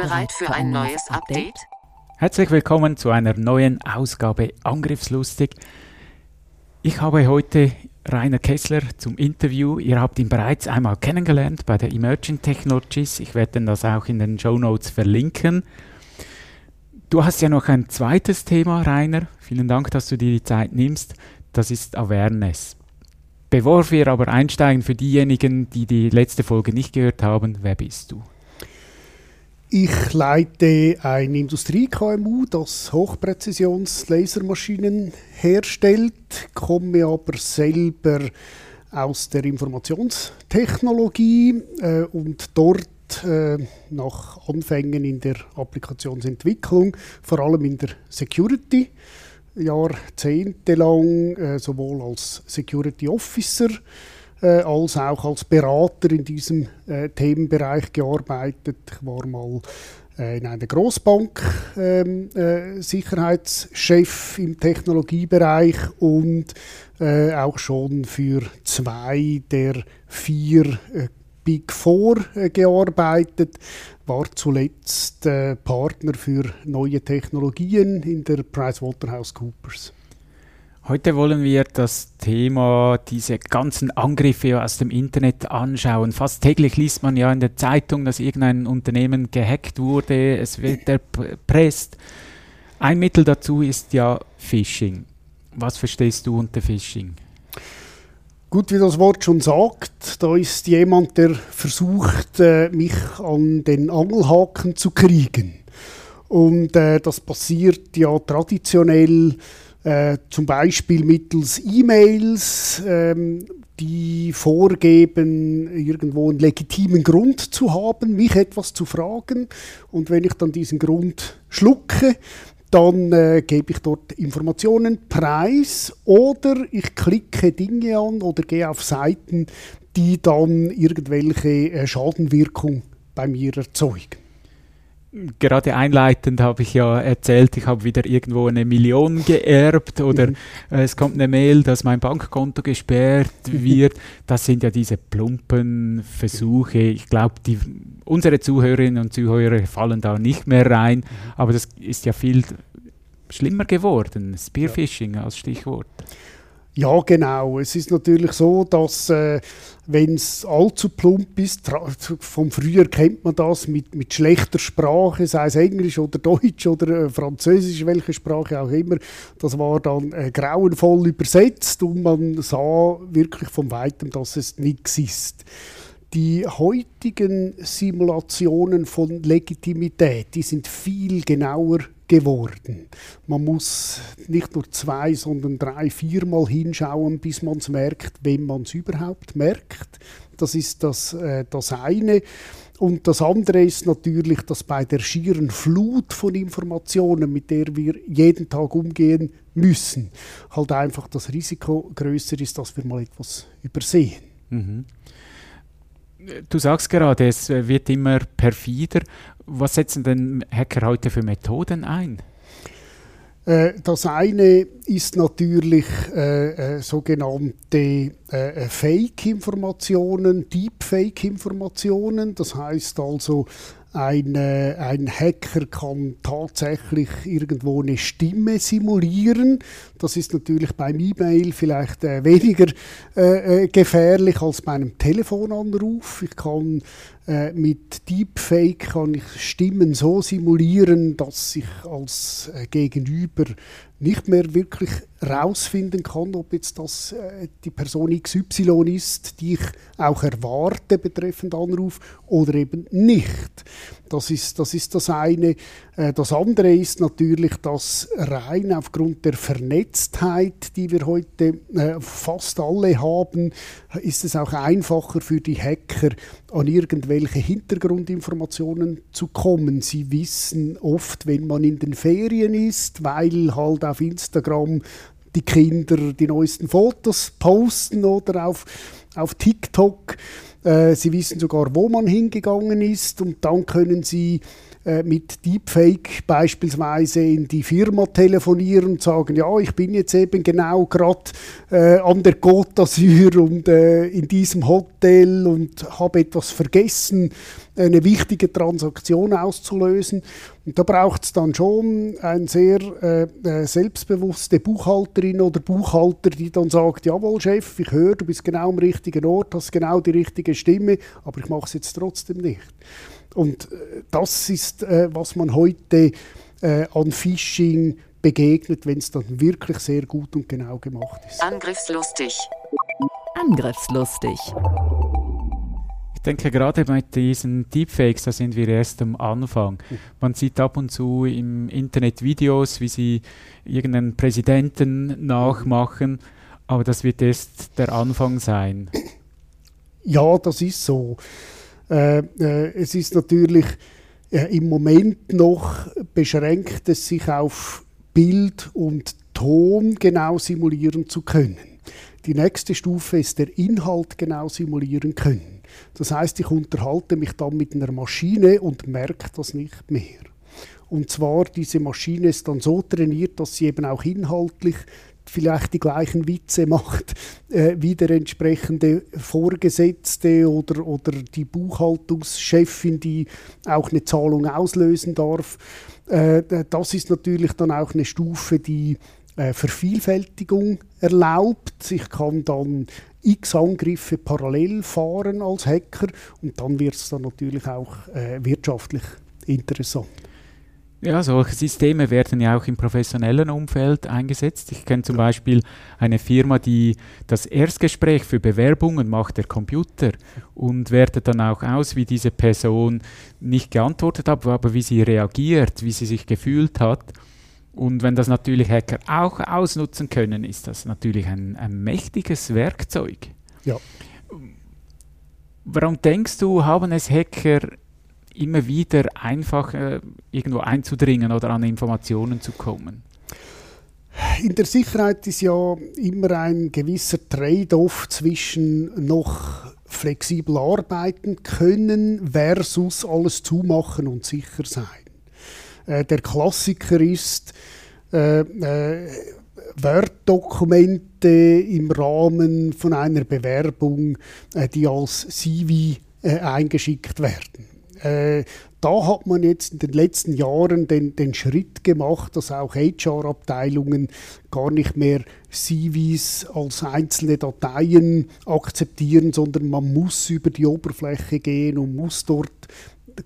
Bereit für ein neues Update? Herzlich willkommen zu einer neuen Ausgabe Angriffslustig. Ich habe heute Rainer Kessler zum Interview. Ihr habt ihn bereits einmal kennengelernt bei der Emerging Technologies. Ich werde das auch in den Show Notes verlinken. Du hast ja noch ein zweites Thema, Rainer. Vielen Dank, dass du dir die Zeit nimmst. Das ist Awareness. Bevor wir aber einsteigen, für diejenigen, die die letzte Folge nicht gehört haben, wer bist du? Ich leite ein Industrie-KMU, das Hochpräzisions-Lasermaschinen herstellt, komme aber selber aus der Informationstechnologie äh, und dort äh, nach Anfängen in der Applikationsentwicklung, vor allem in der Security, jahrzehntelang äh, sowohl als Security Officer äh, als auch als Berater in diesem äh, Themenbereich gearbeitet. Ich war mal äh, in einer Großbank ähm, äh, Sicherheitschef im Technologiebereich und äh, auch schon für zwei der vier äh, Big Four gearbeitet, war zuletzt Partner für neue Technologien in der PricewaterhouseCoopers. Heute wollen wir das Thema, diese ganzen Angriffe aus dem Internet anschauen. Fast täglich liest man ja in der Zeitung, dass irgendein Unternehmen gehackt wurde, es wird erpresst. Ein Mittel dazu ist ja Phishing. Was verstehst du unter Phishing? Gut, wie das Wort schon sagt, da ist jemand, der versucht, äh, mich an den Angelhaken zu kriegen. Und äh, das passiert ja traditionell äh, zum Beispiel mittels E-Mails, ähm, die vorgeben, irgendwo einen legitimen Grund zu haben, mich etwas zu fragen. Und wenn ich dann diesen Grund schlucke, dann äh, gebe ich dort Informationen preis oder ich klicke Dinge an oder gehe auf Seiten, die dann irgendwelche äh, Schadenwirkung bei mir erzeugen gerade einleitend habe ich ja erzählt, ich habe wieder irgendwo eine Million geerbt oder mhm. äh, es kommt eine Mail, dass mein Bankkonto gesperrt wird. Das sind ja diese plumpen Versuche. Ich glaube, unsere Zuhörerinnen und Zuhörer fallen da nicht mehr rein, mhm. aber das ist ja viel schlimmer geworden. Spearfishing als Stichwort. Ja, genau. Es ist natürlich so, dass äh, wenn es allzu plump ist, vom früher kennt man das mit, mit schlechter Sprache, sei es Englisch oder Deutsch oder äh, Französisch, welche Sprache auch immer, das war dann äh, grauenvoll übersetzt und man sah wirklich von weitem, dass es nichts ist die heutigen Simulationen von Legitimität, die sind viel genauer geworden. Man muss nicht nur zwei, sondern drei, viermal hinschauen, bis man es merkt, wenn man es überhaupt merkt. Das ist das, äh, das eine. Und das andere ist natürlich, dass bei der schieren Flut von Informationen, mit der wir jeden Tag umgehen müssen, halt einfach das Risiko größer ist, dass wir mal etwas übersehen. Mhm. Du sagst gerade, es wird immer perfider. Was setzen denn Hacker heute für Methoden ein? Äh, das eine ist natürlich äh, äh, sogenannte äh, Fake-Informationen, Deepfake-Informationen. Das heißt also, ein, äh, ein Hacker kann tatsächlich irgendwo eine Stimme simulieren. Das ist natürlich beim E-Mail vielleicht äh, weniger äh, äh gefährlich als bei einem Telefonanruf. Ich kann äh, mit Deepfake kann ich Stimmen so simulieren, dass ich als äh, Gegenüber nicht mehr wirklich herausfinden kann, ob jetzt das äh, die Person XY ist, die ich auch erwarte betreffend Anruf oder eben nicht. Das ist, das ist das eine. Äh, das andere ist natürlich, dass rein aufgrund der Vernetztheit, die wir heute äh, fast alle haben, ist es auch einfacher für die Hacker, an irgendwelche Hintergrundinformationen zu kommen. Sie wissen oft, wenn man in den Ferien ist, weil halt auf Instagram die Kinder die neuesten Fotos posten oder auf, auf TikTok. Äh, sie wissen sogar, wo man hingegangen ist und dann können sie mit Deepfake beispielsweise in die Firma telefonieren und sagen, ja, ich bin jetzt eben genau gerade äh, an der Côte d'Azur und äh, in diesem Hotel und habe etwas vergessen, eine wichtige Transaktion auszulösen. Und da braucht es dann schon eine sehr äh, äh, selbstbewusste Buchhalterin oder Buchhalter, die dann sagt, jawohl Chef, ich höre, du bist genau am richtigen Ort, hast genau die richtige Stimme, aber ich mache es jetzt trotzdem nicht. Und äh, das ist, äh, was man heute äh, an Phishing begegnet, wenn es dann wirklich sehr gut und genau gemacht ist. Angriffslustig. Angriffslustig. Ich denke, gerade bei diesen Deepfakes, da sind wir erst am Anfang. Man sieht ab und zu im Internet Videos, wie sie irgendeinen Präsidenten nachmachen, aber das wird erst der Anfang sein. Ja, das ist so. Äh, äh, es ist natürlich äh, im Moment noch beschränkt es sich auf Bild und Ton genau simulieren zu können. Die nächste Stufe ist der Inhalt genau simulieren können. Das heißt, ich unterhalte mich dann mit einer Maschine und merke das nicht mehr. Und zwar, diese Maschine ist dann so trainiert, dass sie eben auch inhaltlich vielleicht die gleichen Witze macht äh, wie der entsprechende Vorgesetzte oder, oder die Buchhaltungschefin, die auch eine Zahlung auslösen darf. Äh, das ist natürlich dann auch eine Stufe, die äh, Vervielfältigung erlaubt. Ich kann dann x Angriffe parallel fahren als Hacker und dann wird es dann natürlich auch äh, wirtschaftlich interessant. Ja, solche Systeme werden ja auch im professionellen Umfeld eingesetzt. Ich kenne zum Beispiel eine Firma, die das Erstgespräch für Bewerbungen macht, der Computer, und wertet dann auch aus, wie diese Person nicht geantwortet hat, aber wie sie reagiert, wie sie sich gefühlt hat. Und wenn das natürlich Hacker auch ausnutzen können, ist das natürlich ein, ein mächtiges Werkzeug. Ja. Warum denkst du, haben es Hacker immer wieder einfach äh, irgendwo einzudringen oder an Informationen zu kommen? In der Sicherheit ist ja immer ein gewisser Trade-off zwischen noch flexibel arbeiten können versus alles zumachen und sicher sein. Äh, der Klassiker ist, äh, äh, Word-Dokumente im Rahmen von einer Bewerbung, äh, die als CV äh, eingeschickt werden. Äh, da hat man jetzt in den letzten Jahren den, den Schritt gemacht, dass auch HR-Abteilungen gar nicht mehr CVs als einzelne Dateien akzeptieren, sondern man muss über die Oberfläche gehen und muss dort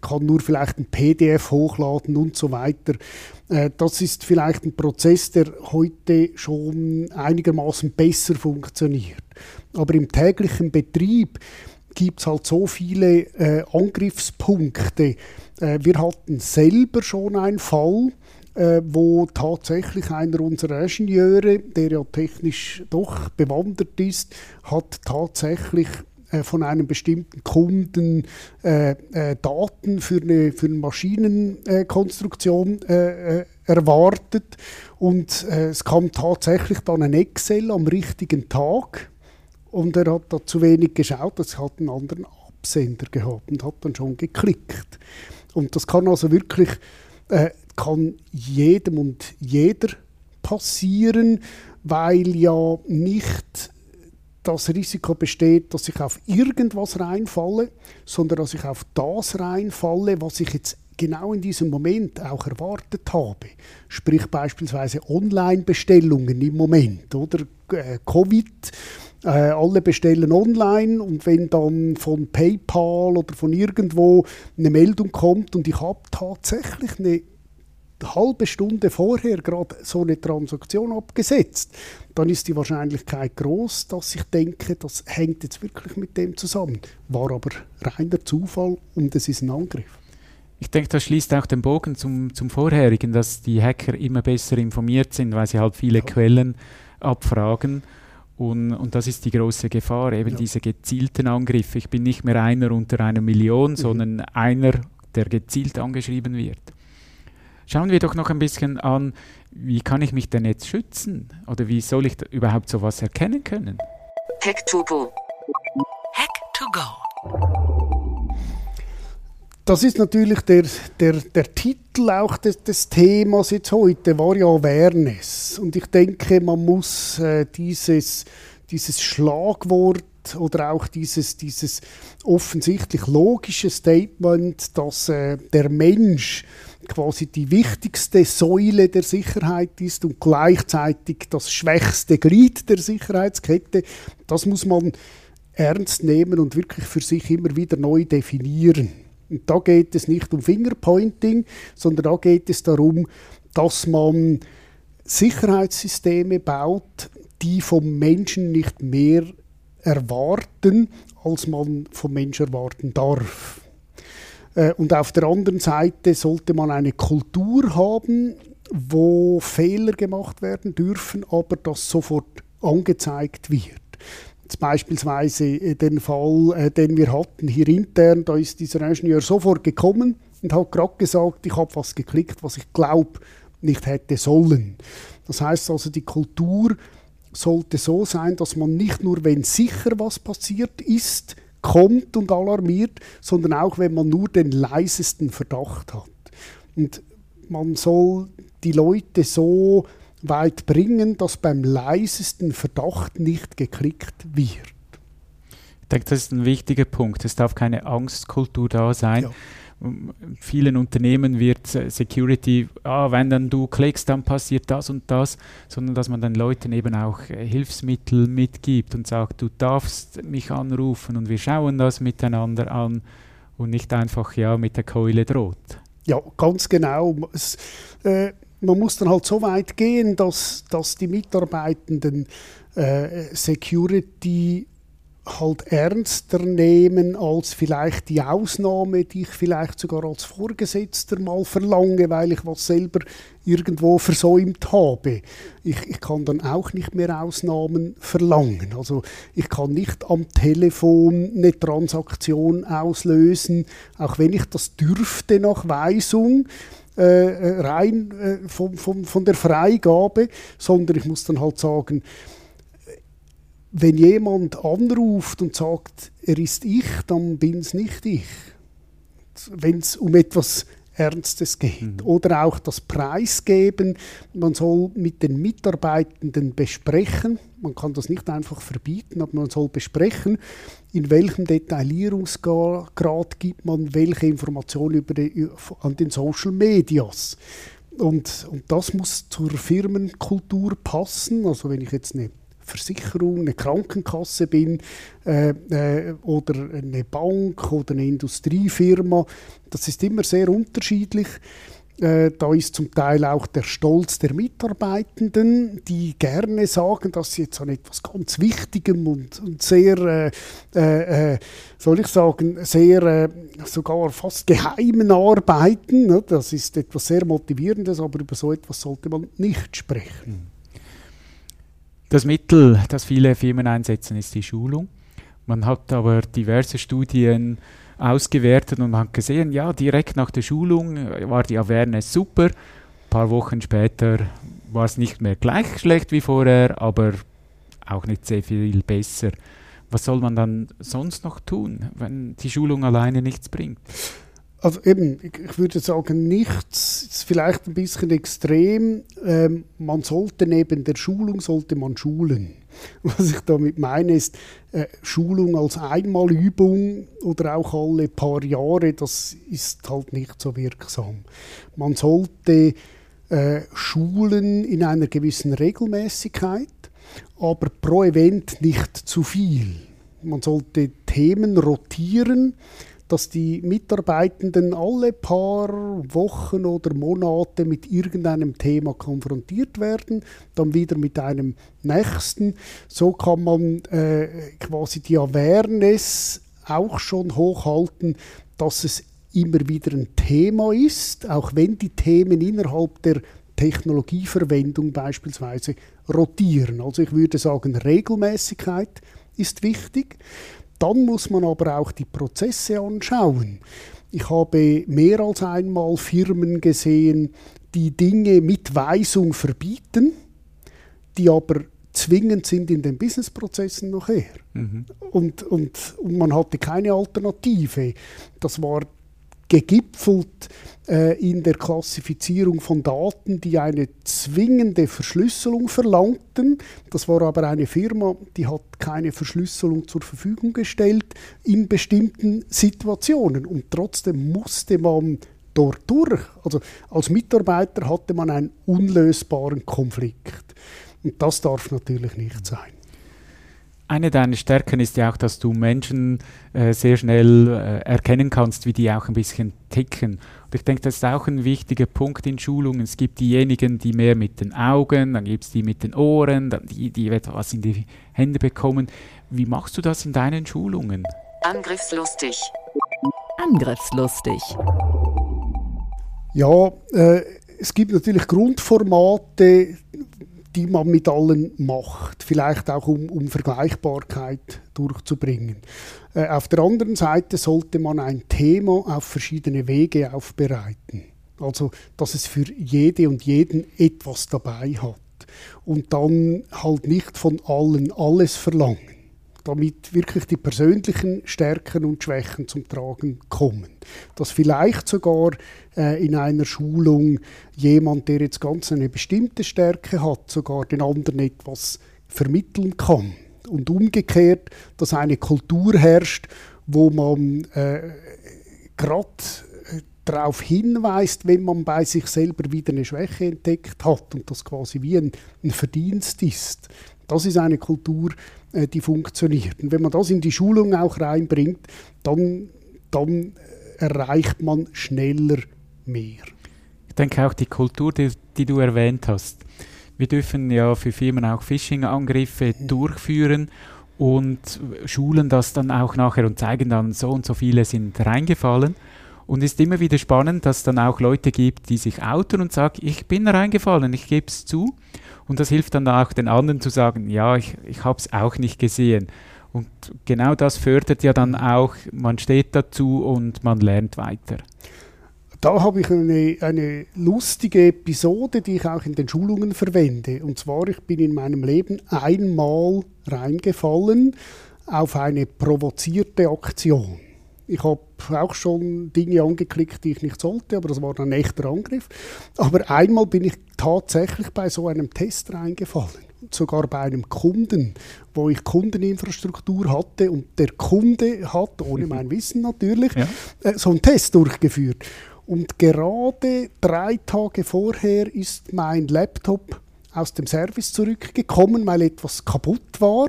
kann nur vielleicht ein PDF hochladen und so weiter. Äh, das ist vielleicht ein Prozess, der heute schon einigermaßen besser funktioniert. Aber im täglichen Betrieb gibt es halt so viele äh, Angriffspunkte. Äh, wir hatten selber schon einen Fall, äh, wo tatsächlich einer unserer Ingenieure, der ja technisch doch bewandert ist, hat tatsächlich äh, von einem bestimmten Kunden äh, äh, Daten für eine, für eine Maschinenkonstruktion erwartet. Und es kam tatsächlich dann ein Excel am richtigen Tag und er hat da zu wenig geschaut, das hat einen anderen Absender gehabt und hat dann schon geklickt. Und das kann also wirklich, äh, kann jedem und jeder passieren, weil ja nicht das Risiko besteht, dass ich auf irgendwas reinfalle, sondern dass ich auf das reinfalle, was ich jetzt genau in diesem Moment auch erwartet habe. Sprich beispielsweise Online-Bestellungen im Moment oder äh, Covid äh, alle bestellen online und wenn dann von PayPal oder von irgendwo eine Meldung kommt und ich habe tatsächlich eine halbe Stunde vorher gerade so eine Transaktion abgesetzt, dann ist die Wahrscheinlichkeit groß, dass ich denke, das hängt jetzt wirklich mit dem zusammen. War aber reiner Zufall und es ist ein Angriff. Ich denke, das schließt auch den Bogen zum, zum vorherigen, dass die Hacker immer besser informiert sind, weil sie halt viele ja. Quellen abfragen. Und, und das ist die große Gefahr, eben ja. diese gezielten Angriffe. Ich bin nicht mehr einer unter einer Million, mhm. sondern einer, der gezielt angeschrieben wird. Schauen wir doch noch ein bisschen an, wie kann ich mich denn jetzt schützen? Oder wie soll ich überhaupt sowas erkennen können? Hack to go. Hack to go. Das ist natürlich der, der, der Titel auch des, des Themas jetzt heute, war ja Awareness. Und ich denke, man muss äh, dieses, dieses Schlagwort oder auch dieses, dieses offensichtlich logische Statement, dass äh, der Mensch quasi die wichtigste Säule der Sicherheit ist und gleichzeitig das schwächste Glied der Sicherheitskette, das muss man ernst nehmen und wirklich für sich immer wieder neu definieren. Und da geht es nicht um Fingerpointing, sondern da geht es darum, dass man Sicherheitssysteme baut, die vom Menschen nicht mehr erwarten, als man vom Menschen erwarten darf. Äh, und auf der anderen Seite sollte man eine Kultur haben, wo Fehler gemacht werden dürfen, aber das sofort angezeigt wird. Beispielsweise äh, den Fall, äh, den wir hatten hier intern, da ist dieser Ingenieur sofort gekommen und hat gerade gesagt, ich habe was geklickt, was ich glaube nicht hätte sollen. Das heißt also, die Kultur sollte so sein, dass man nicht nur, wenn sicher was passiert ist, kommt und alarmiert, sondern auch, wenn man nur den leisesten Verdacht hat. Und man soll die Leute so weit bringen, dass beim leisesten Verdacht nicht geklickt wird. Ich denke, das ist ein wichtiger Punkt. Es darf keine Angstkultur da sein. Ja vielen Unternehmen wird Security, ah, wenn dann du klickst, dann passiert das und das, sondern dass man den Leuten eben auch äh, Hilfsmittel mitgibt und sagt, du darfst mich anrufen und wir schauen das miteinander an und nicht einfach ja mit der Keule droht. Ja, ganz genau. Es, äh, man muss dann halt so weit gehen, dass, dass die Mitarbeitenden äh, Security halt ernster nehmen als vielleicht die Ausnahme, die ich vielleicht sogar als Vorgesetzter mal verlange, weil ich was selber irgendwo versäumt habe. Ich, ich kann dann auch nicht mehr Ausnahmen verlangen. Also ich kann nicht am Telefon eine Transaktion auslösen, auch wenn ich das dürfte nach Weisung. Äh, äh rein äh, von, von, von der Freigabe, sondern ich muss dann halt sagen, wenn jemand anruft und sagt, er ist ich, dann bin es nicht ich. Wenn es um etwas Ernstes geht. Oder auch das Preisgeben. Man soll mit den Mitarbeitenden besprechen. Man kann das nicht einfach verbieten, aber man soll besprechen, in welchem Detaillierungsgrad gibt man welche Informationen über die, an den Social Medias. Und, und das muss zur Firmenkultur passen. Also wenn ich jetzt eine Versicherung, eine Krankenkasse bin äh, äh, oder eine Bank oder eine Industriefirma. Das ist immer sehr unterschiedlich. Äh, da ist zum Teil auch der Stolz der Mitarbeitenden, die gerne sagen, dass sie jetzt an etwas ganz Wichtigem und, und sehr, äh, äh, äh soll ich sagen, sehr äh, sogar fast geheimen arbeiten. Das ist etwas sehr Motivierendes, aber über so etwas sollte man nicht sprechen. Das Mittel, das viele Firmen einsetzen, ist die Schulung. Man hat aber diverse Studien ausgewertet und man hat gesehen, ja, direkt nach der Schulung war die Awareness super. Ein paar Wochen später war es nicht mehr gleich schlecht wie vorher, aber auch nicht sehr viel besser. Was soll man dann sonst noch tun, wenn die Schulung alleine nichts bringt? Also eben, ich würde sagen, nichts ist vielleicht ein bisschen extrem. Ähm, man sollte neben der Schulung, sollte man schulen. Was ich damit meine, ist äh, Schulung als Einmalübung oder auch alle paar Jahre, das ist halt nicht so wirksam. Man sollte äh, schulen in einer gewissen Regelmäßigkeit, aber pro Event nicht zu viel. Man sollte Themen rotieren, dass die Mitarbeitenden alle paar Wochen oder Monate mit irgendeinem Thema konfrontiert werden, dann wieder mit einem nächsten. So kann man äh, quasi die Awareness auch schon hochhalten, dass es immer wieder ein Thema ist, auch wenn die Themen innerhalb der Technologieverwendung beispielsweise rotieren. Also ich würde sagen, Regelmäßigkeit ist wichtig. Dann muss man aber auch die Prozesse anschauen. Ich habe mehr als einmal Firmen gesehen, die Dinge mit Weisung verbieten, die aber zwingend sind in den Businessprozessen nachher. Mhm. Und, und, und man hatte keine Alternative. Das war gegipfelt in der Klassifizierung von Daten, die eine zwingende Verschlüsselung verlangten. Das war aber eine Firma, die hat keine Verschlüsselung zur Verfügung gestellt in bestimmten Situationen. Und trotzdem musste man dort durch. Also als Mitarbeiter hatte man einen unlösbaren Konflikt. Und das darf natürlich nicht sein. Eine deiner Stärken ist ja auch, dass du Menschen äh, sehr schnell äh, erkennen kannst, wie die auch ein bisschen ticken. Ich denke, das ist auch ein wichtiger Punkt in Schulungen. Es gibt diejenigen, die mehr mit den Augen, dann gibt es die mit den Ohren, dann die, die etwas in die Hände bekommen. Wie machst du das in deinen Schulungen? Angriffslustig. Angriffslustig. Ja, äh, es gibt natürlich Grundformate, die man mit allen macht, vielleicht auch um, um Vergleichbarkeit durchzubringen. Äh, auf der anderen Seite sollte man ein Thema auf verschiedene Wege aufbereiten. Also, dass es für jede und jeden etwas dabei hat. Und dann halt nicht von allen alles verlangen damit wirklich die persönlichen Stärken und Schwächen zum Tragen kommen. Dass vielleicht sogar äh, in einer Schulung jemand, der jetzt ganz eine bestimmte Stärke hat, sogar den anderen etwas vermitteln kann. Und umgekehrt, dass eine Kultur herrscht, wo man äh, gerade äh, darauf hinweist, wenn man bei sich selber wieder eine Schwäche entdeckt hat und das quasi wie ein, ein Verdienst ist. Das ist eine Kultur, die funktioniert. Und wenn man das in die Schulung auch reinbringt, dann, dann erreicht man schneller mehr. Ich denke auch die Kultur, die, die du erwähnt hast. Wir dürfen ja für Firmen auch Phishing-Angriffe mhm. durchführen und schulen das dann auch nachher und zeigen dann, so und so viele sind reingefallen. Und es ist immer wieder spannend, dass es dann auch Leute gibt, die sich outen und sagen, ich bin reingefallen, ich gebe es zu. Und das hilft dann auch den anderen zu sagen, ja, ich, ich habe es auch nicht gesehen. Und genau das fördert ja dann auch, man steht dazu und man lernt weiter. Da habe ich eine, eine lustige Episode, die ich auch in den Schulungen verwende. Und zwar, ich bin in meinem Leben einmal reingefallen auf eine provozierte Aktion. Ich habe auch schon Dinge angeklickt, die ich nicht sollte, aber das war ein echter Angriff. Aber einmal bin ich tatsächlich bei so einem Test reingefallen. Sogar bei einem Kunden, wo ich Kundeninfrastruktur hatte und der Kunde hat, ohne mein Wissen natürlich, ja. äh, so einen Test durchgeführt. Und gerade drei Tage vorher ist mein Laptop aus dem Service zurückgekommen, weil etwas kaputt war.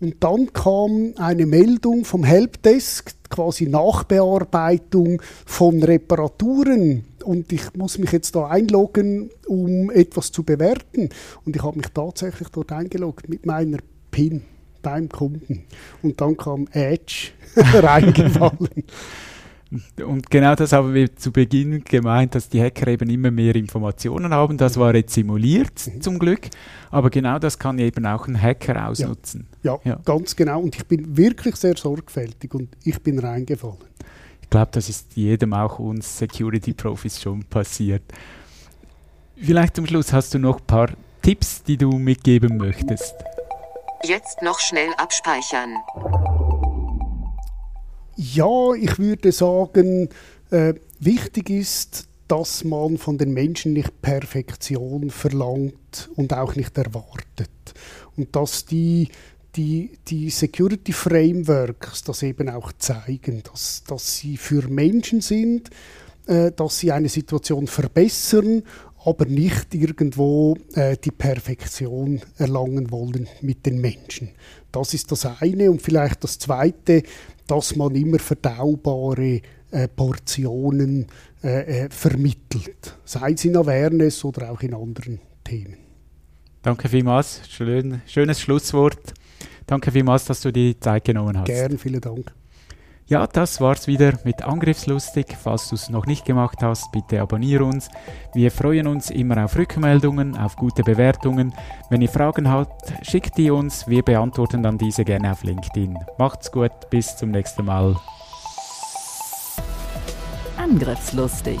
Und dann kam eine Meldung vom Helpdesk, quasi Nachbearbeitung von Reparaturen. Und ich muss mich jetzt da einloggen, um etwas zu bewerten. Und ich habe mich tatsächlich dort eingeloggt mit meiner PIN beim Kunden. Und dann kam Edge reingefallen. Und genau das haben wir zu Beginn gemeint, dass die Hacker eben immer mehr Informationen haben. Das war jetzt simuliert mhm. zum Glück, aber genau das kann eben auch ein Hacker ausnutzen. Ja, ja, ja, ganz genau. Und ich bin wirklich sehr sorgfältig und ich bin reingefallen. Ich glaube, das ist jedem, auch uns Security-Profis, schon passiert. Vielleicht zum Schluss hast du noch ein paar Tipps, die du mitgeben möchtest. Jetzt noch schnell abspeichern. Ja, ich würde sagen, äh, wichtig ist, dass man von den Menschen nicht Perfektion verlangt und auch nicht erwartet. Und dass die, die, die Security Frameworks das eben auch zeigen, dass, dass sie für Menschen sind, äh, dass sie eine Situation verbessern, aber nicht irgendwo äh, die Perfektion erlangen wollen mit den Menschen. Das ist das eine. Und vielleicht das zweite, dass man immer verdaubare äh, Portionen äh, äh, vermittelt, sei es in Awareness oder auch in anderen Themen. Danke vielmals, Schön, schönes Schlusswort. Danke vielmals, dass du die Zeit genommen hast. Gern, vielen Dank. Ja, das war's wieder mit Angriffslustig. Falls du es noch nicht gemacht hast, bitte abonniere uns. Wir freuen uns immer auf Rückmeldungen, auf gute Bewertungen. Wenn ihr Fragen habt, schickt die uns. Wir beantworten dann diese gerne auf LinkedIn. Macht's gut, bis zum nächsten Mal. Angriffslustig.